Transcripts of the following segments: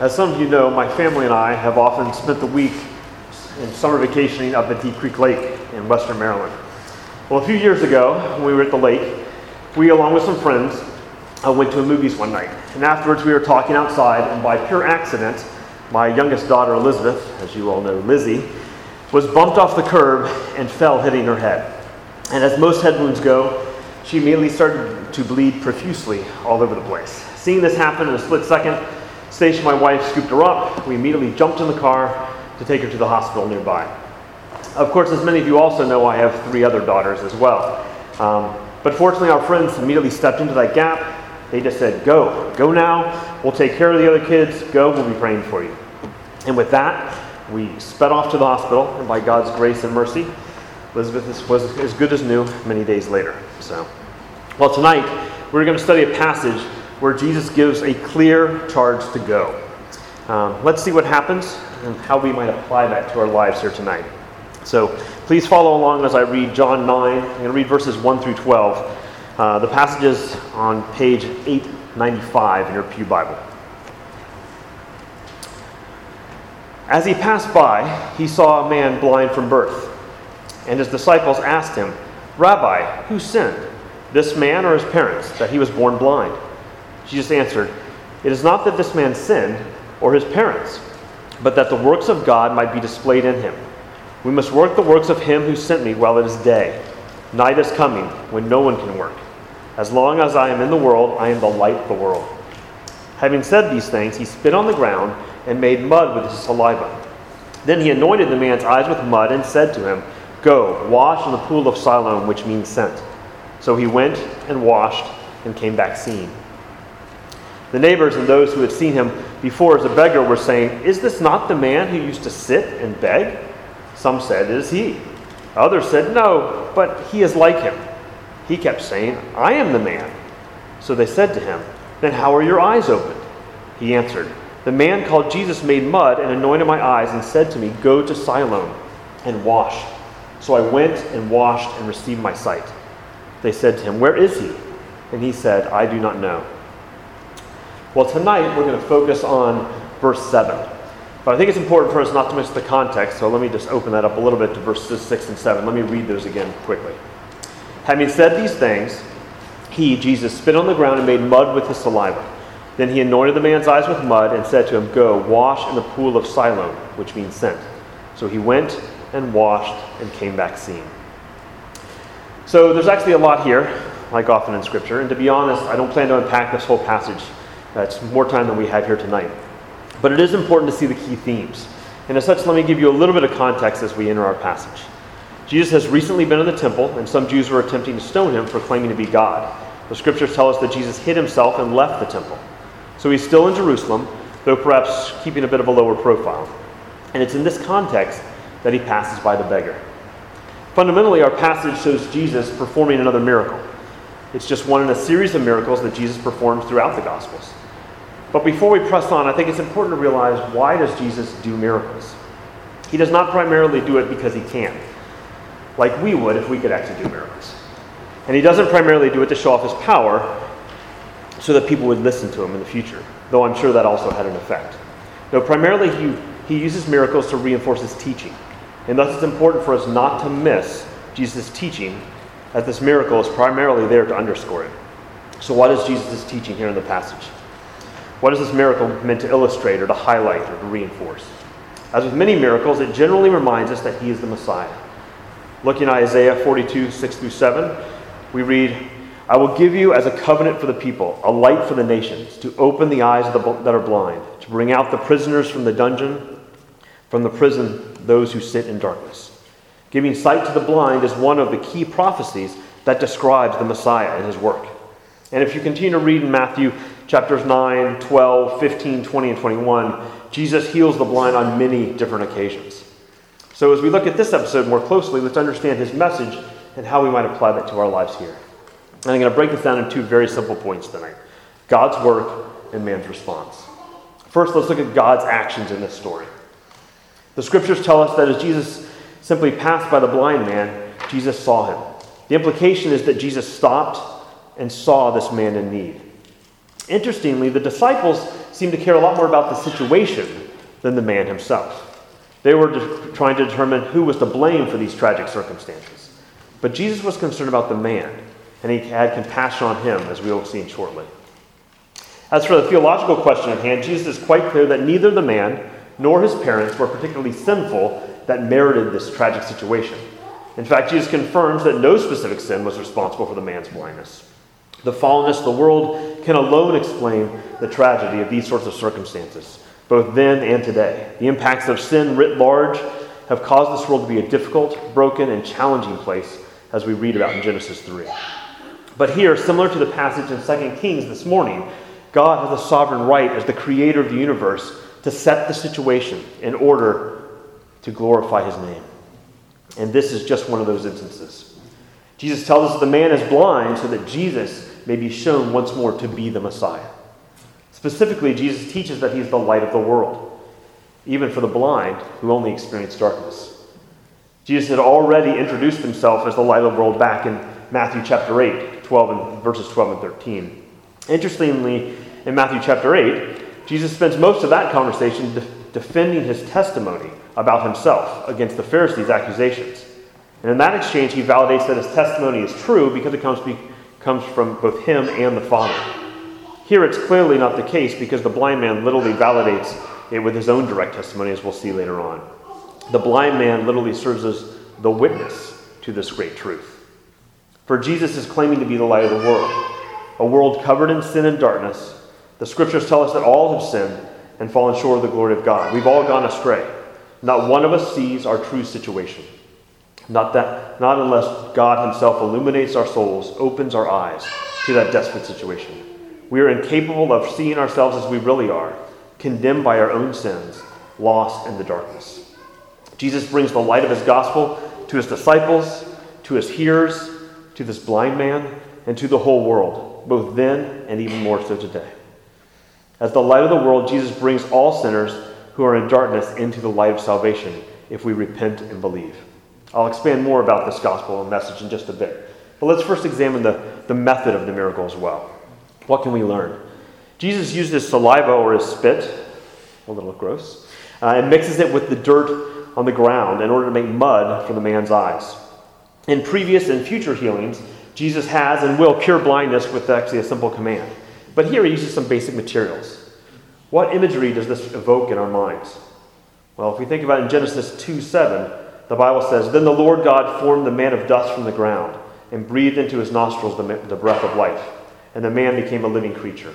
As some of you know, my family and I have often spent the week in summer vacationing up at Deep Creek Lake in western Maryland. Well, a few years ago, when we were at the lake, we, along with some friends, uh, went to a movies one night. And afterwards, we were talking outside, and by pure accident, my youngest daughter, Elizabeth, as you all know, Lizzie, was bumped off the curb and fell, hitting her head. And as most head wounds go, she immediately started to bleed profusely all over the place. Seeing this happen in a split second, Stacia, my wife, scooped her up. We immediately jumped in the car to take her to the hospital nearby. Of course, as many of you also know, I have three other daughters as well. Um, but fortunately, our friends immediately stepped into that gap. They just said, Go, go now. We'll take care of the other kids. Go, we'll be praying for you. And with that, we sped off to the hospital, and by God's grace and mercy, Elizabeth was as good as new many days later. So, well, tonight we're going to study a passage where Jesus gives a clear charge to go. Um, let's see what happens and how we might apply that to our lives here tonight. So please follow along as I read John 9. I'm going to read verses 1 through 12. Uh, the passage is on page 895 in your Pew Bible. As he passed by, he saw a man blind from birth. And his disciples asked him, Rabbi, who sinned, this man or his parents, that he was born blind? Jesus answered, It is not that this man sinned or his parents, but that the works of God might be displayed in him. We must work the works of him who sent me while it is day. Night is coming when no one can work. As long as I am in the world, I am the light of the world. Having said these things, he spit on the ground and made mud with his saliva. Then he anointed the man's eyes with mud and said to him, Go, wash in the pool of Siloam, which means sent. So he went and washed and came back seeing. The neighbors and those who had seen him before as a beggar were saying, Is this not the man who used to sit and beg? Some said, It is he. Others said, No, but he is like him. He kept saying, I am the man. So they said to him, Then how are your eyes opened? He answered, The man called Jesus made mud and anointed my eyes and said to me, Go to Siloam and wash. So I went and washed and received my sight. They said to him, Where is he? And he said, I do not know. Well, tonight we're going to focus on verse 7. But I think it's important for us not to miss the context, so let me just open that up a little bit to verses 6 and 7. Let me read those again quickly. Having said these things, he, Jesus, spit on the ground and made mud with his saliva. Then he anointed the man's eyes with mud and said to him, Go, wash in the pool of Siloam, which means sent. So he went and washed and came back seeing. So there's actually a lot here, like often in Scripture. And to be honest, I don't plan to unpack this whole passage that's more time than we have here tonight. But it is important to see the key themes. And as such, let me give you a little bit of context as we enter our passage. Jesus has recently been in the temple, and some Jews were attempting to stone him for claiming to be God. The scriptures tell us that Jesus hid himself and left the temple. So he's still in Jerusalem, though perhaps keeping a bit of a lower profile. And it's in this context that he passes by the beggar. Fundamentally, our passage shows Jesus performing another miracle. It's just one in a series of miracles that Jesus performs throughout the Gospels. But before we press on, I think it's important to realize why does Jesus do miracles? He does not primarily do it because he can, like we would if we could actually do miracles. And he doesn't primarily do it to show off his power so that people would listen to him in the future, though I'm sure that also had an effect. No, primarily he, he uses miracles to reinforce his teaching. And thus it's important for us not to miss Jesus' teaching, as this miracle is primarily there to underscore it. So, what is Jesus' teaching here in the passage? What is this miracle meant to illustrate or to highlight or to reinforce? As with many miracles, it generally reminds us that he is the Messiah. Looking at Isaiah 42, 6 through 7, we read, I will give you as a covenant for the people, a light for the nations, to open the eyes of the, that are blind, to bring out the prisoners from the dungeon, from the prison, those who sit in darkness. Giving sight to the blind is one of the key prophecies that describes the Messiah and his work. And if you continue to read in Matthew chapters 9, 12, 15, 20, and 21, Jesus heals the blind on many different occasions. So as we look at this episode more closely, let's understand his message and how we might apply that to our lives here. And I'm going to break this down in two very simple points tonight God's work and man's response. First, let's look at God's actions in this story. The scriptures tell us that as Jesus simply passed by the blind man, Jesus saw him. The implication is that Jesus stopped and saw this man in need. Interestingly, the disciples seem to care a lot more about the situation than the man himself. They were trying to determine who was to blame for these tragic circumstances. But Jesus was concerned about the man, and he had compassion on him, as we will see shortly. As for the theological question at hand, Jesus is quite clear that neither the man nor his parents were particularly sinful that merited this tragic situation. In fact, Jesus confirms that no specific sin was responsible for the man's blindness. The fallenness of the world can alone explain the tragedy of these sorts of circumstances, both then and today. The impacts of sin writ large have caused this world to be a difficult, broken, and challenging place, as we read about in Genesis 3. But here, similar to the passage in 2 Kings this morning, God has a sovereign right as the creator of the universe to set the situation in order to glorify his name. And this is just one of those instances. Jesus tells us the man is blind so that Jesus may be shown once more to be the Messiah. Specifically, Jesus teaches that he is the light of the world, even for the blind who only experience darkness. Jesus had already introduced himself as the light of the world back in Matthew chapter 8, 12 and verses 12 and 13. Interestingly, in Matthew chapter 8, Jesus spends most of that conversation defending his testimony about himself against the Pharisees' accusations. And in that exchange, he validates that his testimony is true because it comes, be, comes from both him and the Father. Here, it's clearly not the case because the blind man literally validates it with his own direct testimony, as we'll see later on. The blind man literally serves as the witness to this great truth. For Jesus is claiming to be the light of the world, a world covered in sin and darkness. The scriptures tell us that all have sinned and fallen short of the glory of God. We've all gone astray. Not one of us sees our true situation. Not, that, not unless God Himself illuminates our souls, opens our eyes to that desperate situation. We are incapable of seeing ourselves as we really are, condemned by our own sins, lost in the darkness. Jesus brings the light of His gospel to His disciples, to His hearers, to this blind man, and to the whole world, both then and even more so today. As the light of the world, Jesus brings all sinners who are in darkness into the light of salvation if we repent and believe. I'll expand more about this gospel and message in just a bit. But let's first examine the, the method of the miracle as well. What can we learn? Jesus used his saliva or his spit, a little gross, uh, and mixes it with the dirt on the ground in order to make mud for the man's eyes. In previous and future healings, Jesus has and will cure blindness with actually a simple command. But here he uses some basic materials. What imagery does this evoke in our minds? Well, if we think about in Genesis 2 7, the Bible says, Then the Lord God formed the man of dust from the ground and breathed into his nostrils the, the breath of life, and the man became a living creature.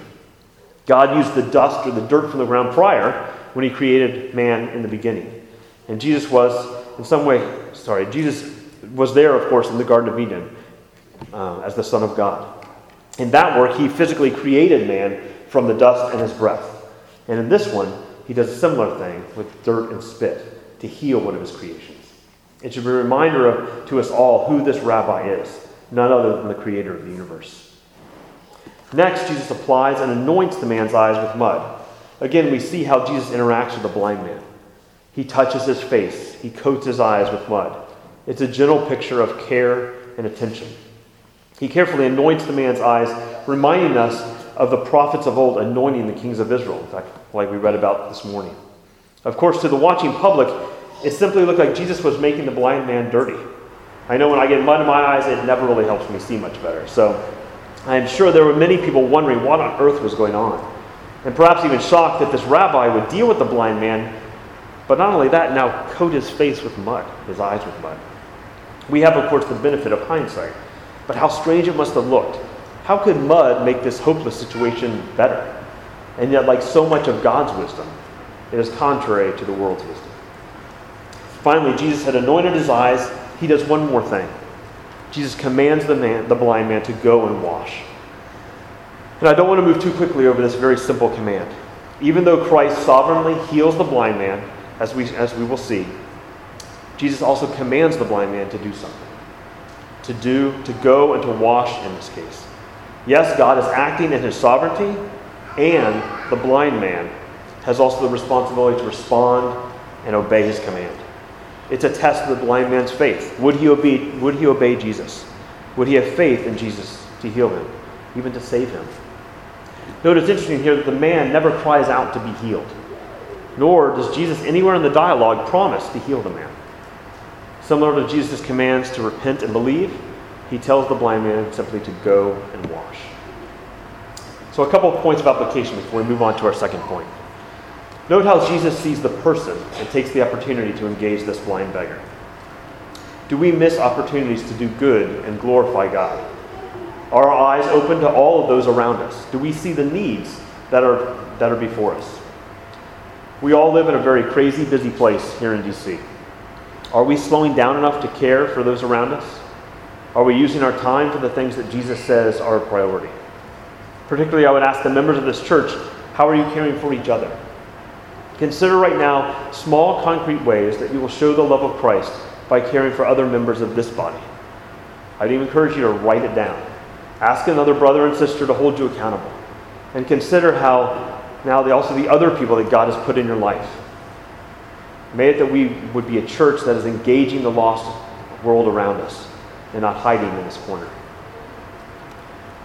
God used the dust or the dirt from the ground prior when he created man in the beginning. And Jesus was, in some way, sorry, Jesus was there, of course, in the Garden of Eden uh, as the Son of God. In that work, he physically created man from the dust and his breath. And in this one, he does a similar thing with dirt and spit to heal one of his creations. It should be a reminder of, to us all who this rabbi is, none other than the creator of the universe. Next, Jesus applies and anoints the man's eyes with mud. Again, we see how Jesus interacts with the blind man. He touches his face, he coats his eyes with mud. It's a gentle picture of care and attention. He carefully anoints the man's eyes, reminding us of the prophets of old anointing the kings of Israel, in fact, like we read about this morning. Of course, to the watching public, it simply looked like Jesus was making the blind man dirty. I know when I get mud in my eyes, it never really helps me see much better. So I'm sure there were many people wondering what on earth was going on, and perhaps even shocked that this rabbi would deal with the blind man, but not only that, now coat his face with mud, his eyes with mud. We have, of course, the benefit of hindsight, but how strange it must have looked. How could mud make this hopeless situation better? And yet, like so much of God's wisdom, it is contrary to the world's wisdom. Finally, Jesus had anointed his eyes. He does one more thing. Jesus commands the man, the blind man, to go and wash. And I don't want to move too quickly over this very simple command. Even though Christ sovereignly heals the blind man, as we, as we will see, Jesus also commands the blind man to do something. To do, to go and to wash in this case. Yes, God is acting in his sovereignty, and the blind man has also the responsibility to respond and obey his command. It's a test of the blind man's faith. Would he obey, would he obey Jesus? Would he have faith in Jesus to heal him, even to save him? Note it's interesting here that the man never cries out to be healed, nor does Jesus anywhere in the dialogue promise to heal the man. Similar to Jesus' commands to repent and believe, he tells the blind man simply to go and wash. So, a couple of points of application before we move on to our second point. Note how Jesus sees the person and takes the opportunity to engage this blind beggar. Do we miss opportunities to do good and glorify God? Are our eyes open to all of those around us? Do we see the needs that are, that are before us? We all live in a very crazy, busy place here in DC. Are we slowing down enough to care for those around us? Are we using our time for the things that Jesus says are a priority? Particularly, I would ask the members of this church how are you caring for each other? Consider right now small, concrete ways that you will show the love of Christ by caring for other members of this body. I'd even encourage you to write it down. Ask another brother and sister to hold you accountable. And consider how now the, also the other people that God has put in your life. May it that we would be a church that is engaging the lost world around us and not hiding in this corner.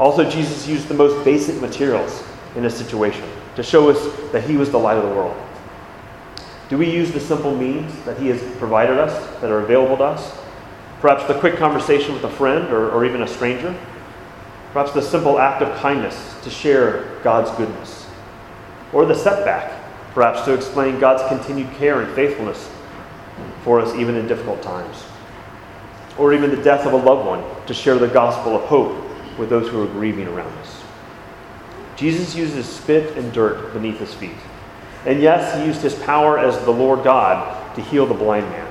Also, Jesus used the most basic materials in a situation to show us that he was the light of the world. Do we use the simple means that he has provided us, that are available to us? Perhaps the quick conversation with a friend or, or even a stranger? Perhaps the simple act of kindness to share God's goodness? Or the setback, perhaps to explain God's continued care and faithfulness for us even in difficult times? Or even the death of a loved one to share the gospel of hope with those who are grieving around us. Jesus uses spit and dirt beneath his feet. And yes, he used his power as the Lord God to heal the blind man.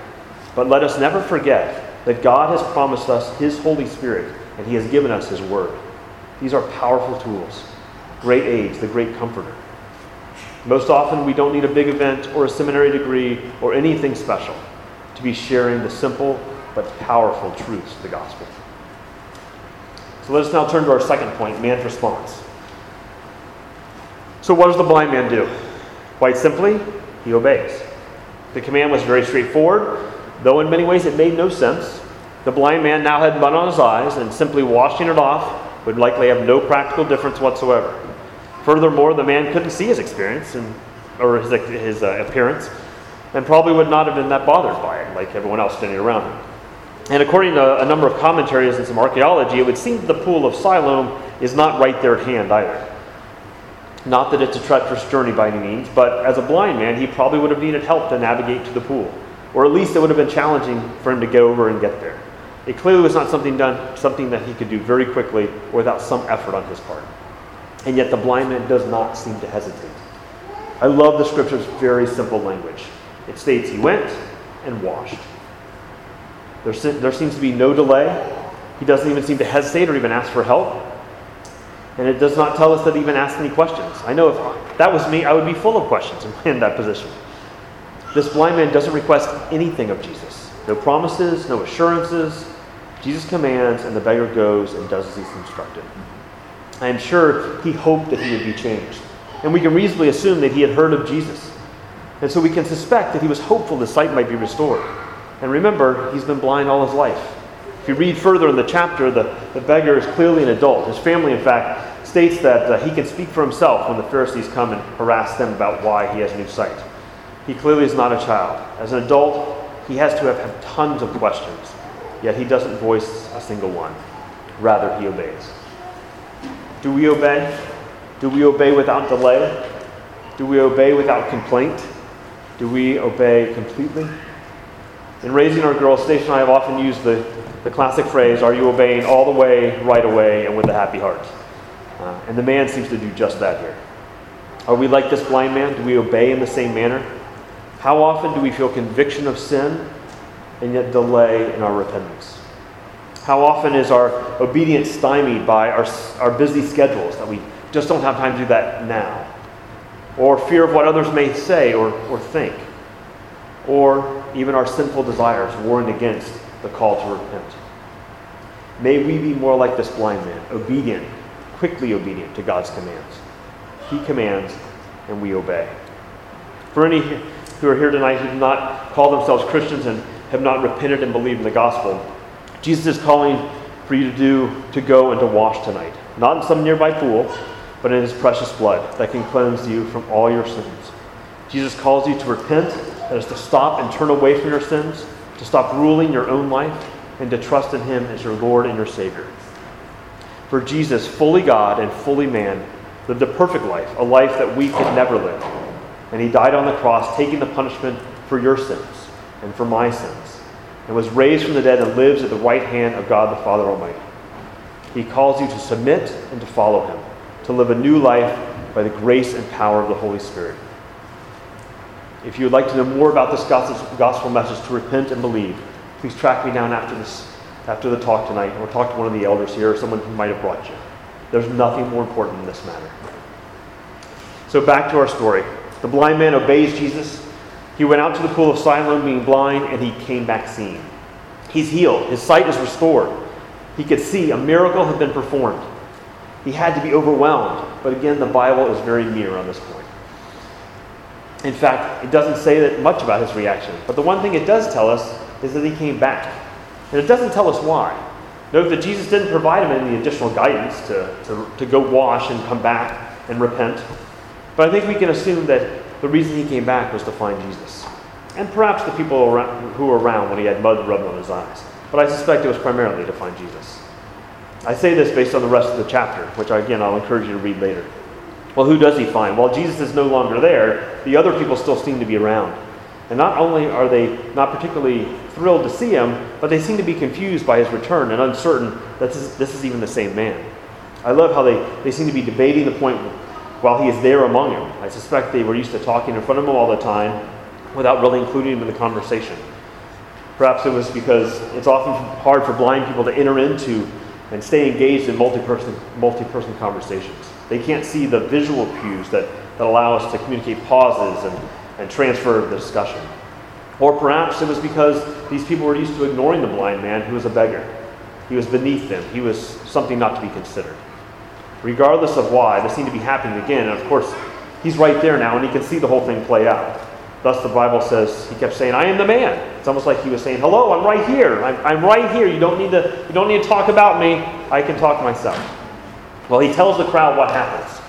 But let us never forget that God has promised us his Holy Spirit and he has given us his word. These are powerful tools, great aids, the great comforter. Most often, we don't need a big event or a seminary degree or anything special to be sharing the simple but powerful truths of the gospel. So let us now turn to our second point man's response. So, what does the blind man do? Quite simply, he obeys. The command was very straightforward, though in many ways it made no sense. The blind man now had mud on his eyes, and simply washing it off would likely have no practical difference whatsoever. Furthermore, the man couldn't see his experience and, or his, his uh, appearance, and probably would not have been that bothered by it, like everyone else standing around him. And according to a number of commentaries and some archaeology, it would seem that the pool of Siloam is not right there at hand either. Not that it's a treacherous journey by any means, but as a blind man, he probably would have needed help to navigate to the pool. Or at least it would have been challenging for him to get over and get there. It clearly was not something done, something that he could do very quickly without some effort on his part. And yet the blind man does not seem to hesitate. I love the scripture's very simple language. It states he went and washed. There, there seems to be no delay. He doesn't even seem to hesitate or even ask for help. And it does not tell us that he even asked any questions. I know if that was me, I would be full of questions in that position. This blind man doesn't request anything of Jesus no promises, no assurances. Jesus commands, and the beggar goes and does as he's instructed. I am sure he hoped that he would be changed. And we can reasonably assume that he had heard of Jesus. And so we can suspect that he was hopeful the sight might be restored. And remember, he's been blind all his life. If you read further in the chapter, the, the beggar is clearly an adult. His family, in fact, states that uh, he can speak for himself when the Pharisees come and harass them about why he has new sight. He clearly is not a child. As an adult, he has to have had tons of questions, yet he doesn't voice a single one. Rather, he obeys. Do we obey? Do we obey without delay? Do we obey without complaint? Do we obey completely? In raising our girls, Stacia and I have often used the, the classic phrase, Are you obeying all the way, right away, and with a happy heart? Uh, and the man seems to do just that here. Are we like this blind man? Do we obey in the same manner? How often do we feel conviction of sin and yet delay in our repentance? How often is our obedience stymied by our, our busy schedules that we just don't have time to do that now? Or fear of what others may say or, or think? Or even our sinful desires warring against the call to repent. May we be more like this blind man, obedient, quickly obedient to God's commands. He commands, and we obey. For any who are here tonight who do not call themselves Christians and have not repented and believed in the gospel, Jesus is calling for you to do to go and to wash tonight. Not in some nearby pool, but in his precious blood that can cleanse you from all your sins. Jesus calls you to repent, that is to stop and turn away from your sins, to stop ruling your own life, and to trust in him as your Lord and your Savior. For Jesus, fully God and fully man, lived a perfect life, a life that we could never live. And he died on the cross, taking the punishment for your sins and for my sins, and was raised from the dead and lives at the right hand of God the Father Almighty. He calls you to submit and to follow him, to live a new life by the grace and power of the Holy Spirit. If you would like to know more about this gospel message to repent and believe, please track me down after this after the talk tonight, or talk to one of the elders here or someone who might have brought you. There's nothing more important in this matter. So back to our story. The blind man obeys Jesus. He went out to the pool of Siloam being blind, and he came back seeing. He's healed. His sight is restored. He could see a miracle had been performed. He had to be overwhelmed. But again, the Bible is very mere on this point. In fact, it doesn't say that much about his reaction. But the one thing it does tell us is that he came back. And it doesn't tell us why. Note that Jesus didn't provide him any additional guidance to, to, to go wash and come back and repent. But I think we can assume that the reason he came back was to find Jesus. And perhaps the people around, who were around when he had mud rubbed on his eyes. But I suspect it was primarily to find Jesus. I say this based on the rest of the chapter, which again I'll encourage you to read later. Well, who does he find? While Jesus is no longer there, the other people still seem to be around. And not only are they not particularly thrilled to see him, but they seem to be confused by his return and uncertain that this is, this is even the same man. I love how they, they seem to be debating the point while he is there among them. I suspect they were used to talking in front of him all the time without really including him in the conversation. Perhaps it was because it's often hard for blind people to enter into and stay engaged in multi-person, multi-person conversations. They can't see the visual cues that, that allow us to communicate pauses and, and transfer the discussion. Or perhaps it was because these people were used to ignoring the blind man who was a beggar. He was beneath them, he was something not to be considered. Regardless of why, this seemed to be happening again. And of course, he's right there now and he can see the whole thing play out. Thus, the Bible says he kept saying, I am the man. It's almost like he was saying, Hello, I'm right here. I'm, I'm right here. You don't, need to, you don't need to talk about me. I can talk myself. Well, he tells the crowd what happens.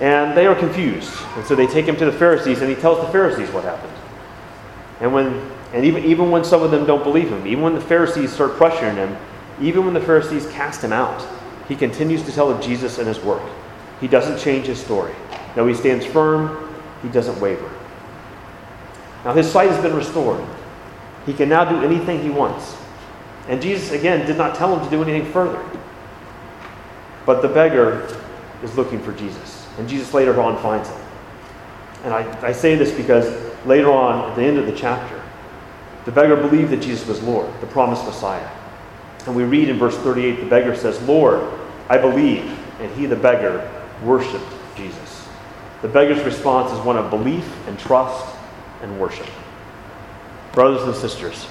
And they are confused. And so they take him to the Pharisees and he tells the Pharisees what happened. And when and even, even when some of them don't believe him, even when the Pharisees start pressuring him, even when the Pharisees cast him out, he continues to tell of Jesus and his work. He doesn't change his story. No, he stands firm, he doesn't waver. Now his sight has been restored. He can now do anything he wants. And Jesus, again, did not tell him to do anything further. But the beggar is looking for Jesus. And Jesus later on finds him. And I, I say this because later on, at the end of the chapter, the beggar believed that Jesus was Lord, the promised Messiah. And we read in verse 38 the beggar says, Lord, I believe. And he, the beggar, worshiped Jesus. The beggar's response is one of belief and trust and worship. Brothers and sisters,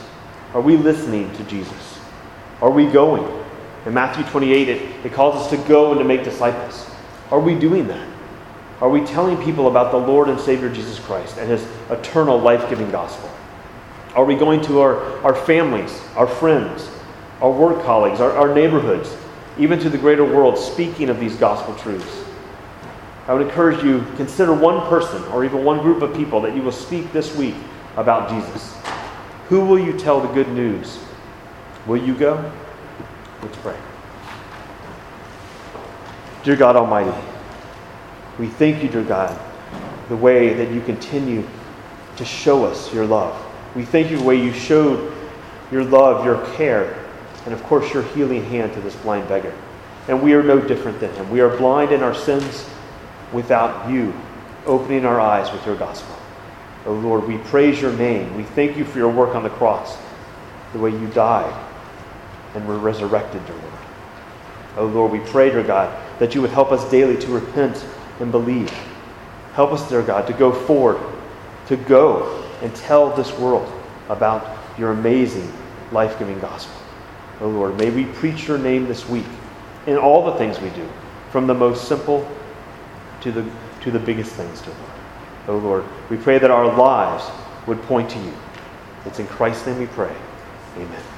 are we listening to Jesus? Are we going? In Matthew 28, it, it calls us to go and to make disciples. Are we doing that? Are we telling people about the Lord and Savior Jesus Christ and his eternal life giving gospel? Are we going to our, our families, our friends, our work colleagues, our, our neighborhoods, even to the greater world, speaking of these gospel truths? I would encourage you consider one person or even one group of people that you will speak this week about Jesus. Who will you tell the good news? Will you go? Let's pray. Dear God Almighty, we thank you, dear God, the way that you continue to show us your love. We thank you the way you showed your love, your care, and of course your healing hand to this blind beggar. And we are no different than him. We are blind in our sins without you opening our eyes with your gospel. Oh Lord, we praise your name. We thank you for your work on the cross, the way you died and were resurrected, dear Lord. Oh Lord, we pray, dear God, that you would help us daily to repent and believe. Help us, dear God, to go forward, to go and tell this world about your amazing life giving gospel. Oh Lord, may we preach your name this week in all the things we do, from the most simple to the, to the biggest things, dear Lord. Oh Lord, we pray that our lives would point to you. It's in Christ's name we pray. Amen.